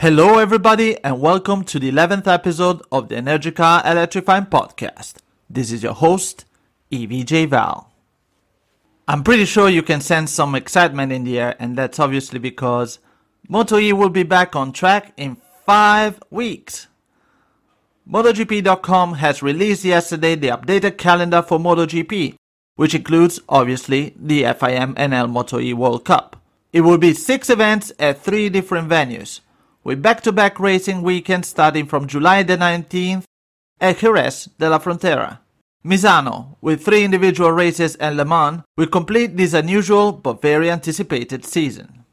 Hello, everybody, and welcome to the 11th episode of the Energica Electrifying Podcast. This is your host, EVJ Val. I'm pretty sure you can sense some excitement in the air, and that's obviously because Moto E will be back on track in five weeks. MotoGP.com has released yesterday the updated calendar for MotoGP, which includes, obviously, the FIM Enel Moto E World Cup. It will be six events at three different venues with back-to-back racing weekends starting from July the 19th at Jerez de la Frontera. Misano, with three individual races and Le Mans, will complete this unusual but very anticipated season.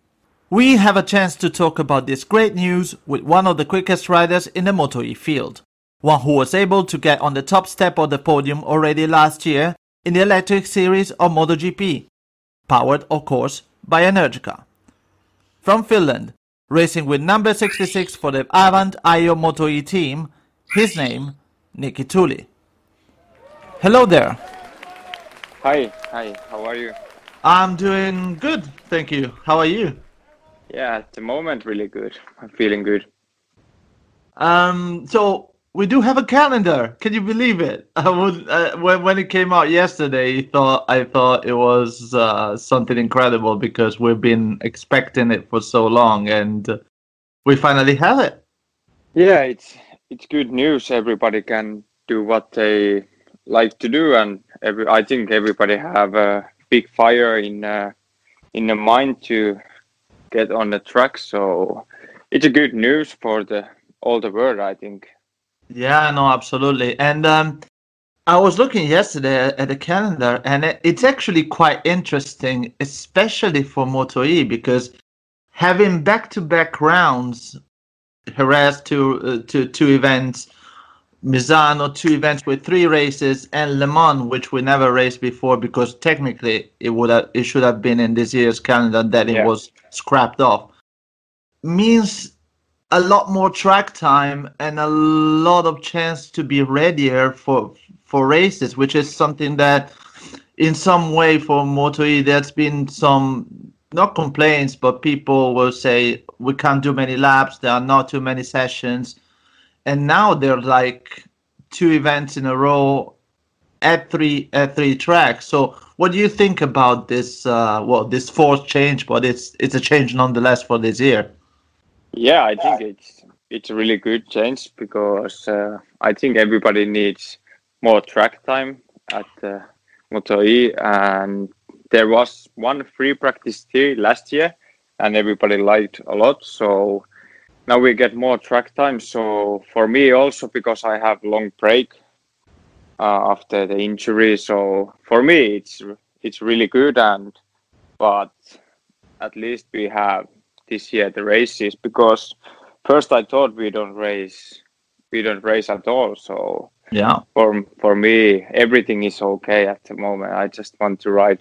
We have a chance to talk about this great news with one of the quickest riders in the Moto E field, one who was able to get on the top step of the podium already last year in the electric series of MotoGP, powered of course by Energica. From Finland, racing with number 66 for the Avant Ajo Moto E team, his name, Niki Tuuli. Hello there. Hi, hi, how are you? I'm doing good, thank you. How are you? Yeah, at the moment, really good. I'm feeling good. Um, so we do have a calendar. Can you believe it? I would uh, when when it came out yesterday. Thought I thought it was uh, something incredible because we've been expecting it for so long, and we finally have it. Yeah, it's it's good news. Everybody can do what they like to do, and every I think everybody have a big fire in uh, in the mind to get on the track. So it's a good news for the all the world. I think. Yeah, no, absolutely. And um, I was looking yesterday at the calendar, and it, it's actually quite interesting, especially for Moto E, because having back-to-back rounds, Jerez to uh, to two events, Misano two events with three races, and Le Mans, which we never raced before, because technically it would have it should have been in this year's calendar, Yeah. it was scrapped off. Means a lot more track time and a lot of chance to be readier for for races, which is something that in some way for Moto E there's been some not complaints, but people will say we can't do many laps, there are not too many sessions. And now they're like two events in a row at three at three tracks. So what do you think about this uh well this fourth change, but it's it's a change nonetheless for this year? Yeah, I think it's it's a really good change because uh, I think everybody needs more track time at uh, Moto E, and there was one free practice day last year, and everybody liked a lot. So now we get more track time. So for me also because I have long break uh, after the injury, so for me it's it's really good. And but at least we have this year the races because first I thought we don't race we don't race at all. So Yeah. for for me everything is okay at the moment. I just want to ride.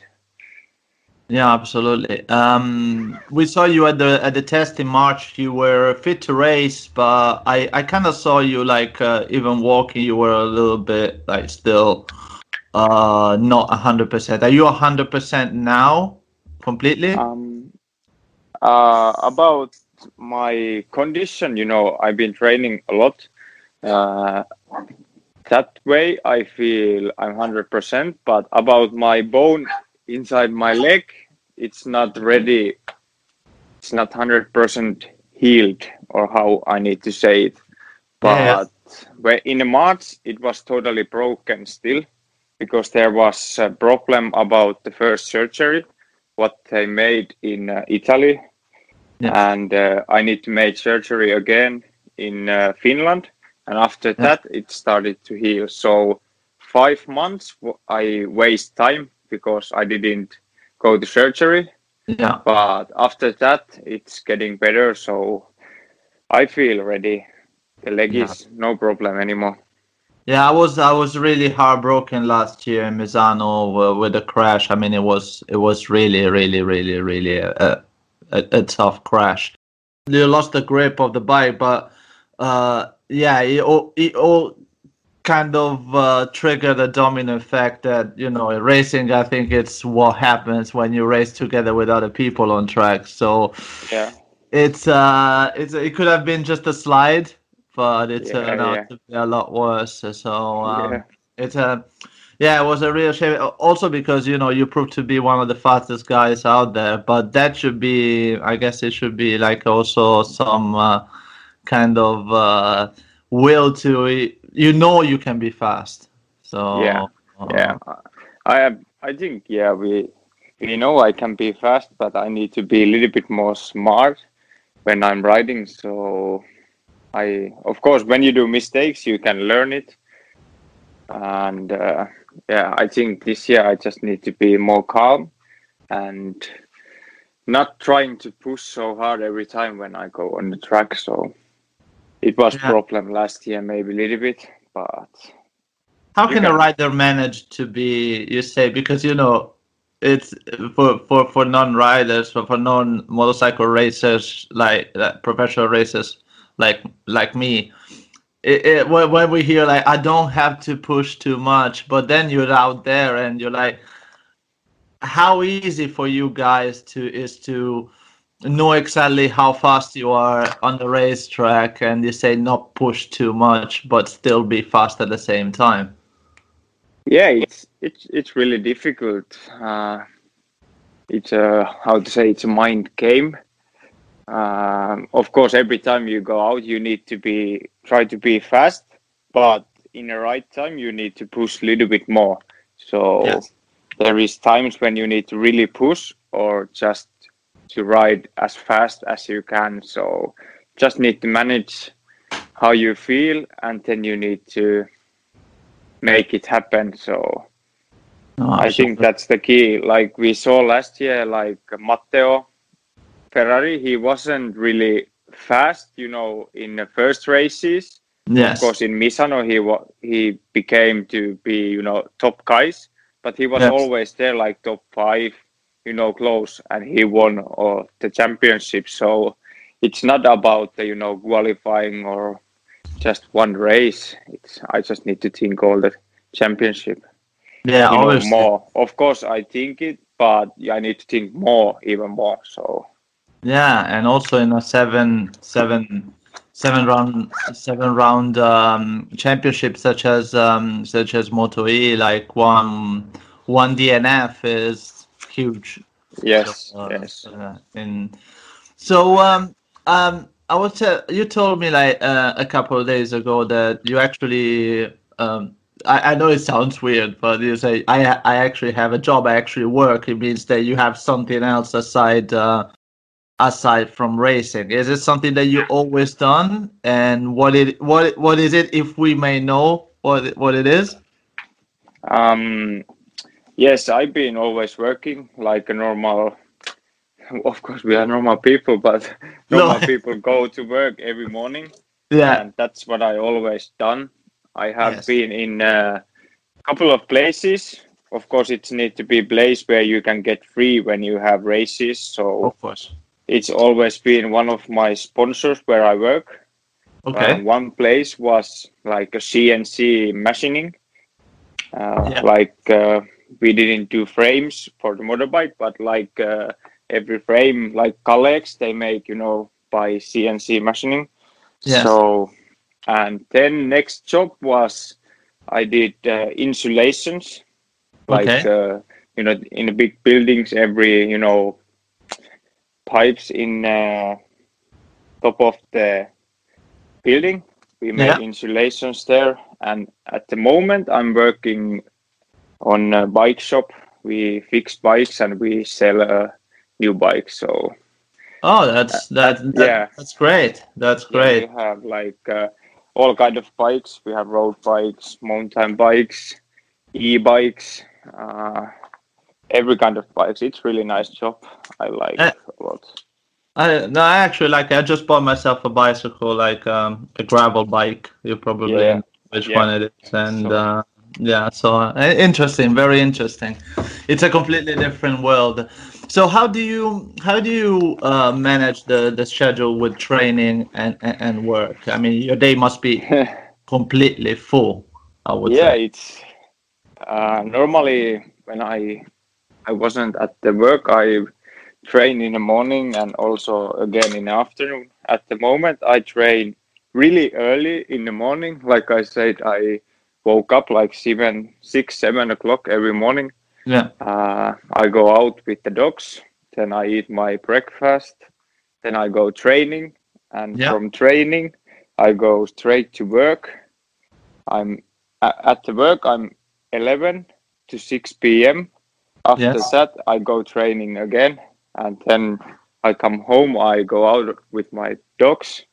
Yeah, absolutely. Um, we saw you at the at the test in March. You were fit to race, but I I kind of saw you like uh, even walking. You were a little bit like still uh not a hundred percent. Are you a hundred percent now completely? Um, uh, about my condition, you know, I've been training a lot. Uh, that way, I feel I'm hundred percent. But about my bone inside my leg, it's not ready. It's not hundred percent healed, or how I need to say it. But Yeah. in March, it was totally broken still, because there was a problem about the first surgery what they made in uh, Italy, Yeah. and uh, I need to make surgery again in uh, Finland, and after Yeah. that it started to heal. So five months I waste time because I didn't go to surgery, Yeah. but after that it's getting better. So I feel ready. The leg Yeah. is no problem anymore. Yeah, I was I was really heartbroken last year in Misano uh, with the crash. I mean, it was it was really really really really a, a, a tough crash. You lost the grip of the bike, but uh, yeah, it all it all kind of uh, triggered a domino effect that you know in racing. I think it's what happens when you race together with other people on track. So Yeah. it's uh, it's it could have been just a slide, but it Yeah, turned out yeah. to be a lot worse. So um, Yeah. it's a yeah, it was a real shame. Also because you know you proved to be one of the fastest guys out there, but that should be, I guess, it should be like also some uh, kind of uh, will to you know you can be fast. So Yeah, uh, yeah i i think yeah we we know i can be fast but i need to be a little bit more smart when i'm riding so i of course when you do mistakes you can learn it. And uh, yeah i think this year i just need to be more calm and not trying to push so hard every time when i go on the track. So it was Yeah. problem last year maybe a little bit but How You can a rider manage to be, you say, because you know, it's for for for non-riders, for for non-motorcycle racers, like uh, professional racers, like like me. It, it, when, we hear like I don't have to push too much, but then you're out there and you're like, how easy for you guys to is to know exactly how fast you are on the racetrack and you say not push too much but still be fast at the same time Yeah, it's it's it's really difficult. Uh, it's a how to say it's a mind game. Um, of course, every time you go out, you need to be try to be fast, but in the right time, you need to push a little bit more. So Yes. there is times when you need to really push, or just to ride as fast as you can. So just need to manage how you feel, and then you need to make it happen. So No, I think that's the key. Like we saw last year, like Matteo Ferrari, he wasn't really fast, you know, in the first races. yes Of course, in Misano, he wa- he became to be, you know, top guys, but he was Yes. always there, like top five, you know, close, and he won or the championship. So it's not about the, you know, qualifying or just one race. It's I just need to think all the championship yeah you know, more. Of course, I think it, but I need to think more, even more. So yeah and also in a seven seven seven round seven round um championship such as um such as moto e like one one dnf is huge. Yes, So, uh, yes, uh, in so um um I was tell you told me like uh, a couple of days ago that you actually um I, I know it sounds weird but you say I I actually have a job I actually work it means that you have something else aside uh aside from racing is it something that you always done and what it what what is it if we may know what what it is um, yes. I've been always working like a normal. Of course, we are normal people, but normal No. people go to work every morning, yeah and that's what I always done. I have Yes. been in a couple of places. Of course, it need to be place where you can get free when you have races. So of course it's always been one of my sponsors where I work. okay Uh, one place was like a CNC machining. Uh, Yeah. Like uh, we didn't do frames for the motorbike, but like uh, every frame, like Kalex, they make you know by CNC machining. Yes. So, and then next job was I did uh, insulations, like Okay. uh, you know in the big buildings, every you know pipes in uh, top of the building. We make Yeah. insulations there, and at the moment I'm working on a bike shop. We fix bikes and we sell a new bike. So oh that's that, that yeah. that's great that's yeah, great we have like uh, all kind of bikes. We have road bikes, mountain bikes, e-bikes, uh, every kind of bikes. It's really nice job. I like Uh, a lot. I no, I actually like. I just bought myself a bicycle, like um, a gravel bike. You probably Yeah. know which Yeah. one it is, and So- uh, yeah. So uh, interesting, very interesting. It's a completely different world. So how do you how do you uh, manage the the schedule with training and, and and work? I mean, your day must be completely full. I would yeah, say. it's uh, normally when I I wasn't at the work, I train in the morning and also again in the afternoon. At the moment, I train really early in the morning. Like I said, I woke up like seven, six, seven o'clock every morning. Yeah. Uh, I go out with the dogs. Then I eat my breakfast. Then I go training, and Yeah. from training, I go straight to work. I'm at the work. I'm 11 to 6 p.m. After Yes. that, I go training again, and then I come home. I go out with my dogs,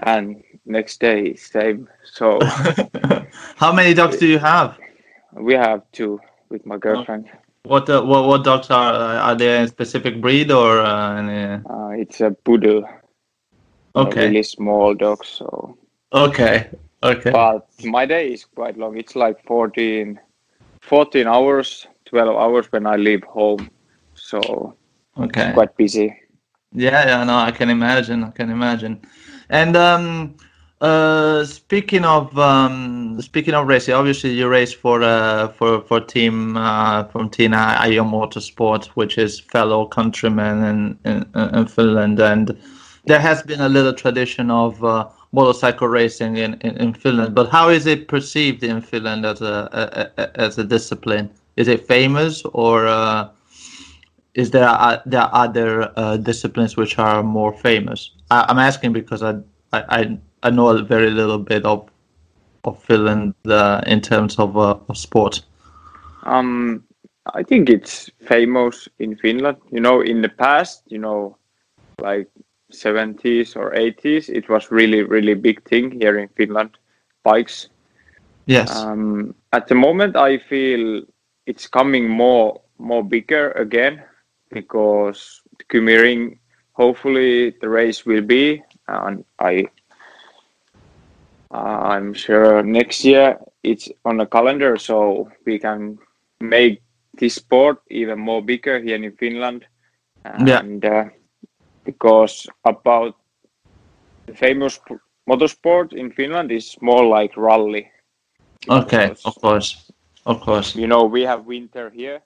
and next day same. So How many dogs do you have? we have two with my girlfriend. What uh, what what dogs are uh, are they a specific breed or uh, any? Uh, it's a poodle. Okay. really small dogs. So, Okay. Okay. but my day is quite long. It's like 14, 14 hours, 12 hours when I leave home. So Okay. quite busy. Yeah, yeah, no, I can imagine. I can imagine. And um, uh, speaking of um, speaking of racing, obviously you race for uh, for for team uh, from Team Ajo Motorsport, which is fellow countrymen in, in in Finland, and there has been a little tradition of uh, motorcycle racing in, in, in Finland. But how is it perceived in Finland as a, a, a as a discipline? Is it famous or? Uh, is there uh, there are other uh, disciplines which are more famous? I, I'm asking because I, I I I know a very little bit of of Finland uh, in terms of, uh, of sport. Um, I think it's famous in Finland. You know, in the past, you know, like 70s or 80s, it was really, really big thing here in Finland, bikes. Yes. Um, at the moment, I feel it's coming more more bigger again because Kymiring, hopefully the race will be, and I I'm sure next year it's on the calendar, so we can make this sport even more bigger here in Finland. Yeah. And uh, because about the famous motorsport in Finland is more like rally. okay. Of course. Of course. You know, we have winter here.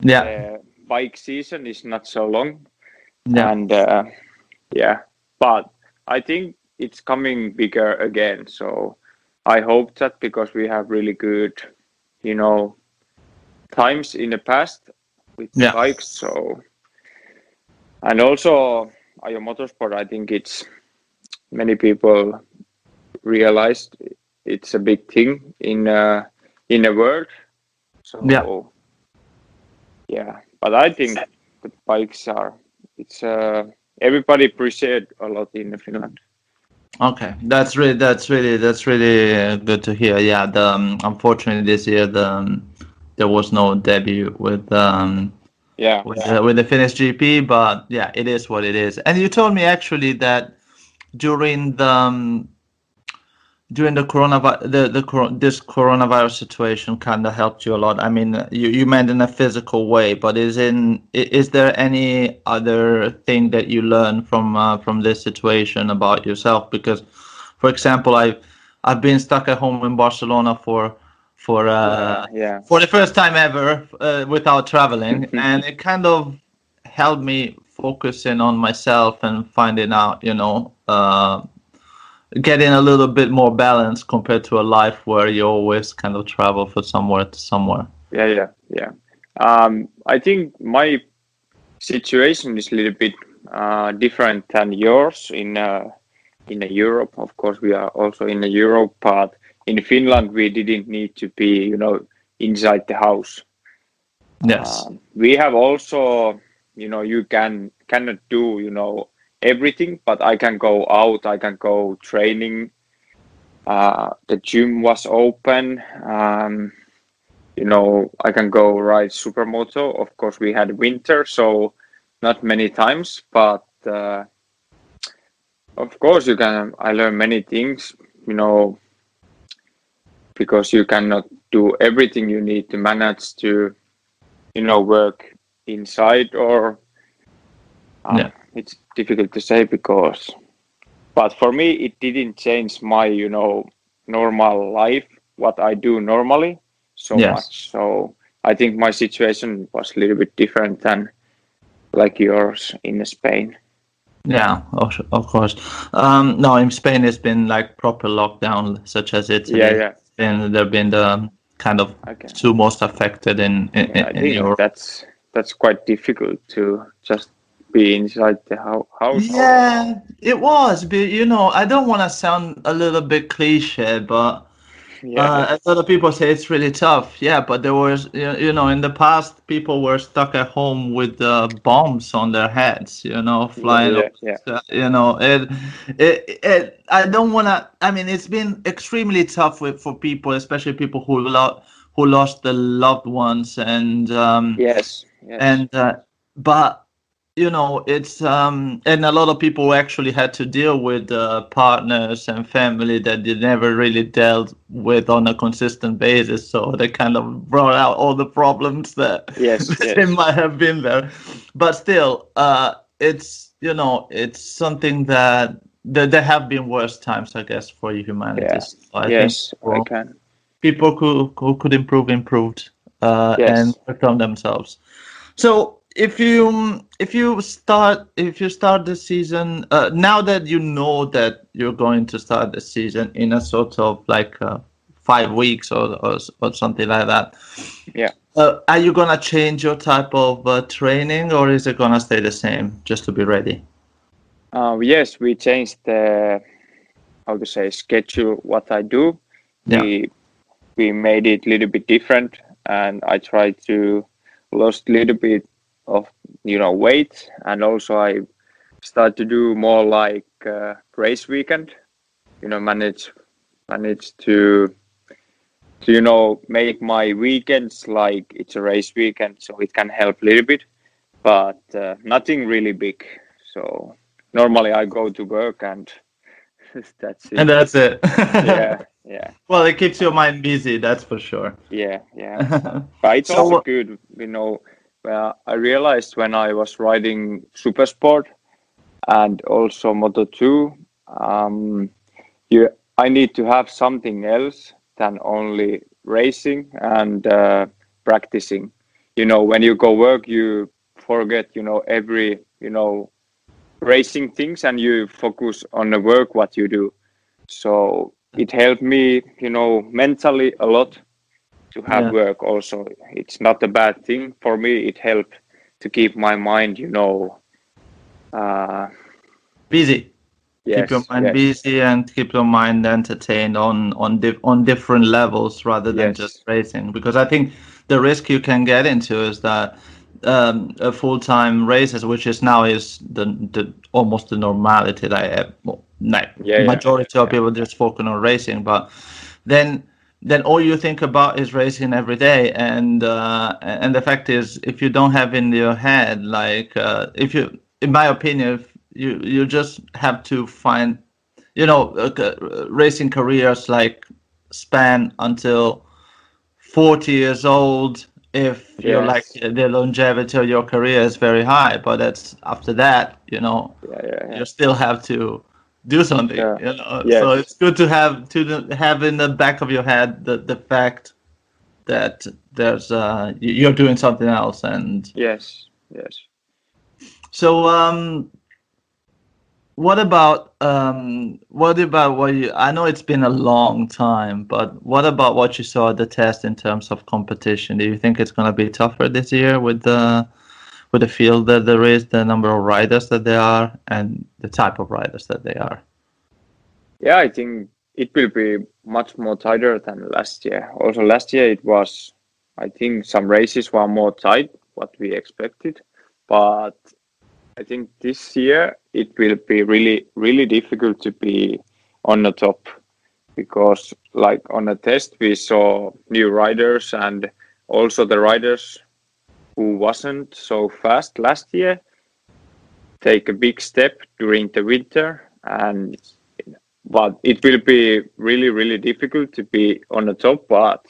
Yeah. The bike season is not so long. Yeah. And uh, yeah, but I think it's coming bigger again. So I hope that because we have really good, you know, times in the past with Yeah. bikes. So and also Ajo Motorsport, I think it's many people realized it's a big thing in uh, in the world. So Yeah. yeah, but I think the bikes are it's uh, everybody appreciate a lot in Finland. Okay, that's really that's really that's really uh, good to hear. Yeah, the um, unfortunately this year the um, there was no debut with um, Yeah, with, uh, with the Finnish GP, but yeah, it is what it is. And you told me actually that during the um, during the coronavirus, the, the this coronavirus situation kind of helped you a lot. I mean, you, you meant in a physical way, but is in is there any other thing that you learned from uh, from this situation about yourself? Because, for example, I've I've been stuck at home in Barcelona for for uh, yeah, for the first time ever uh, without traveling and it kind of helped me focusing on myself and finding out you know uh, getting a little bit more balance compared to a life where you always kind of travel from somewhere to somewhere yeah, yeah, yeah. Um, I think my situation is a little bit uh, different than yours in uh, in Europe. Of course, we are also in Europe, but in Finland we didn't need to be, you know, inside the house. yes Um, we have also, you know, you can cannot do, you know, everything, but I can go out. I can go training. Uh, the gym was open. Um, you know, I can go ride supermoto. Of course, we had winter, so not many times, but uh, of course, you can. I learned many things. You know, because you cannot do everything. You need to manage to you know work inside or uh, Yeah. It's difficult to say because but for me it didn't change my you know normal life what i do normally so Yes. much so i think my situation was a little bit different than like yours in Spain. Yeah, of, course. Um, no, in Spain it's been like proper lockdown, such as Italy. Yeah, yeah. And they've been the kind of okay. two most affected in in, yeah, in Europe. That's that's quite difficult to just be inside the house. Yeah, it was. But you know, I don't want to sound a little bit cliche, but yeah. Uh, a lot of people say it's really tough. Yeah, but there was, you know, in the past, people were stuck at home with uh, bombs on their heads. You know, flying. Yeah, yeah, yeah. You know, it, it, it I don't want to. I mean, it's been extremely tough with, for people, especially people who lost who lost their loved ones, and um, yes, yes. and uh, but you know it's um and a lot of people actually had to deal with uh, partners and family that they never really dealt with on a consistent basis so they kind of brought out all the problems that yes, yes. they might have been there but still uh it's you know it's something that that there have been worse times i guess for humanity yeah. so I yes i can people who, who could improve improved uh yes. and perform themselves so if you if you start if you start the season uh, now that you know that you're going to start the season in a sort of like uh, five weeks or, or, or something like that yeah. uh, are you gonna change your type of uh, training or is it gonna stay the same just to be ready? Uh, yes we changed the how to say schedule what i do. Yeah. we we made it a little bit different and i tried to lost a little bit of you know weight. And also i start to do more like uh, race weekend you know manage manage to to you know make my weekends like it's a race weekend so it can help a little bit. But uh, nothing really big. So normally i go to work and that's it. And that's it. Yeah yeah. Well it keeps your mind busy that's for sure. Yeah yeah. But it's so, also good you know well, I realized when I was riding Super Sport and also Moto 2, um, you, I need to have something else than only racing and uh, practicing. You know, when you go work, you forget, you know, every, you know, racing things and you focus on the work, what you do. So it helped me, you know, mentally a lot to have yeah. work also. It's not a bad thing. For me it helped to keep my mind you know uh, busy. Yes, keep your mind yes. busy and keep your mind entertained on on di- on different levels rather than yes. just racing. Because i think the risk you can get into is that um, a full-time races which is now is the, the almost the normality that I have, well, yeah, majority yeah, of people just focus on racing. But then then all you think about is racing every day and uh, and the fact is if you don't have in your head like uh, if you in my opinion you you just have to find you know uh, racing careers like span until 40 years old if yes. you're like the longevity of your career is very high but that's after that you know yeah, yeah, yeah. you still have to do something. Yeah. You know? yes. So it's good to have to have in the back of your head the the fact that there's uh you're doing something else and yes yes so um what about um what about what you i know it's been a long time but what about what you saw at the test in terms of competition do you think it's going to be tougher this year with the with the field that there is, the number of riders that there are, and the type of riders that they are? Yeah, I think it will be much more tighter than last year. Also, last year it was, I think, some races were more tight what we expected, but I think this year it will be really, really difficult to be on the top because, like on the test, we saw new riders and also the riders who wasn't so fast last year take a big step during the winter and but it will be really really difficult to be on the top but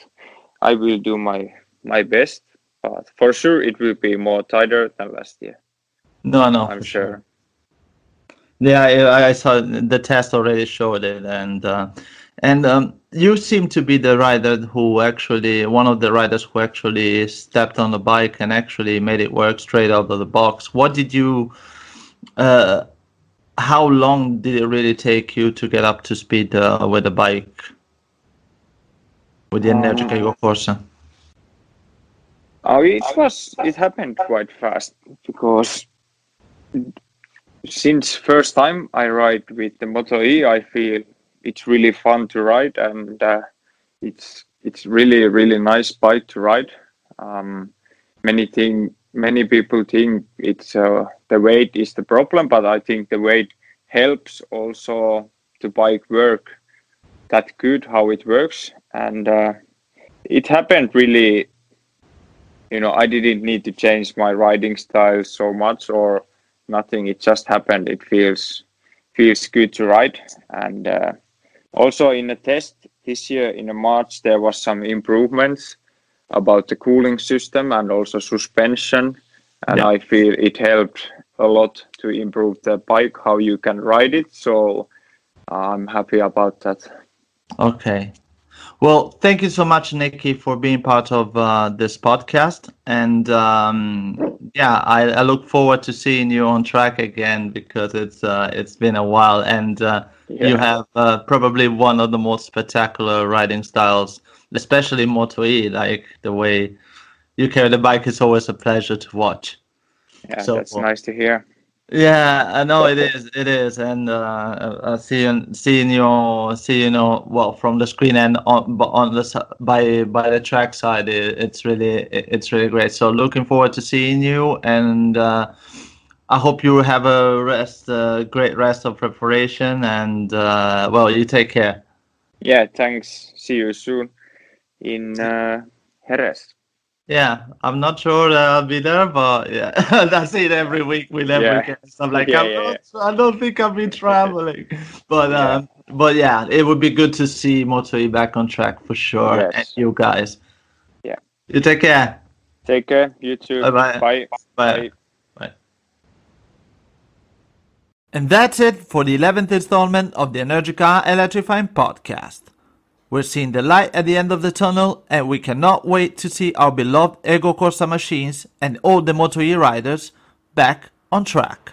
i will do my my best but for sure it will be more tighter than last year no no i'm sure. sure. yeah I, I, saw the test already showed it and uh, And um, you seem to be the rider who actually, one of the riders who actually stepped on the bike and actually made it work straight out of the box. What did you, uh, how long did it really take you to get up to speed uh, with the bike, with the Energica Ego Corsa? Oh, it was, it happened quite fast because since first time I ride with the Moto E, I feel it's really fun to ride and uh, it's it's really really nice bike to ride. Um, many thing many people think it's uh, the weight is the problem, but I think the weight helps also to bike work that good how it works. And uh, it happened really you know i didn't need to change my riding style so much or nothing. It just happened. It feels feels good to ride. And uh, also in the test this year in March, there was some improvements about the cooling system and also suspension. And yeah. I feel it helped a lot to improve the bike, how you can ride it. So I'm happy about that. Okay. Well, thank you so much, Niki, for being part of uh, this podcast. And um, yeah, I, I, look forward to seeing you on track again because it's uh, it's been a while. And uh, yeah. You have uh, probably one of the most spectacular riding styles, especially Moto E. Like the way you carry the bike is always a pleasure to watch. Yeah, so, that's nice to hear. Yeah, I know it is. It is, and uh, seeing seeing you, see you well from the screen and on on the by by the track side, it, it's really it's really great. So looking forward to seeing you and. Uh, I hope you have a rest, uh, great rest of preparation, and uh, well, you take care. Yeah, thanks. See you soon in uh, Jerez. Yeah, I'm not sure that I'll be there, but yeah, that's it. Every week with every yeah. guest, I'm like, yeah, I'm yeah, not, I don't think I'll be traveling, but um, but yeah, it would be good to see Moto back on track for sure, yes. and you guys. Yeah. You take care. Take care. You too. Bye-bye. Bye. Bye. Bye. And that's it for the 11th installment of the Energica Electrifying Podcast. We're seeing the light at the end of the tunnel and we cannot wait to see our beloved Ego Corsa machines and all the Moto E riders back on track.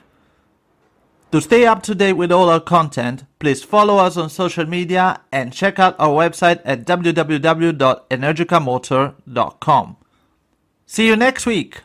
To stay up to date with all our content, please follow us on social media and check out our website at www.energicamotor.com. See you next week!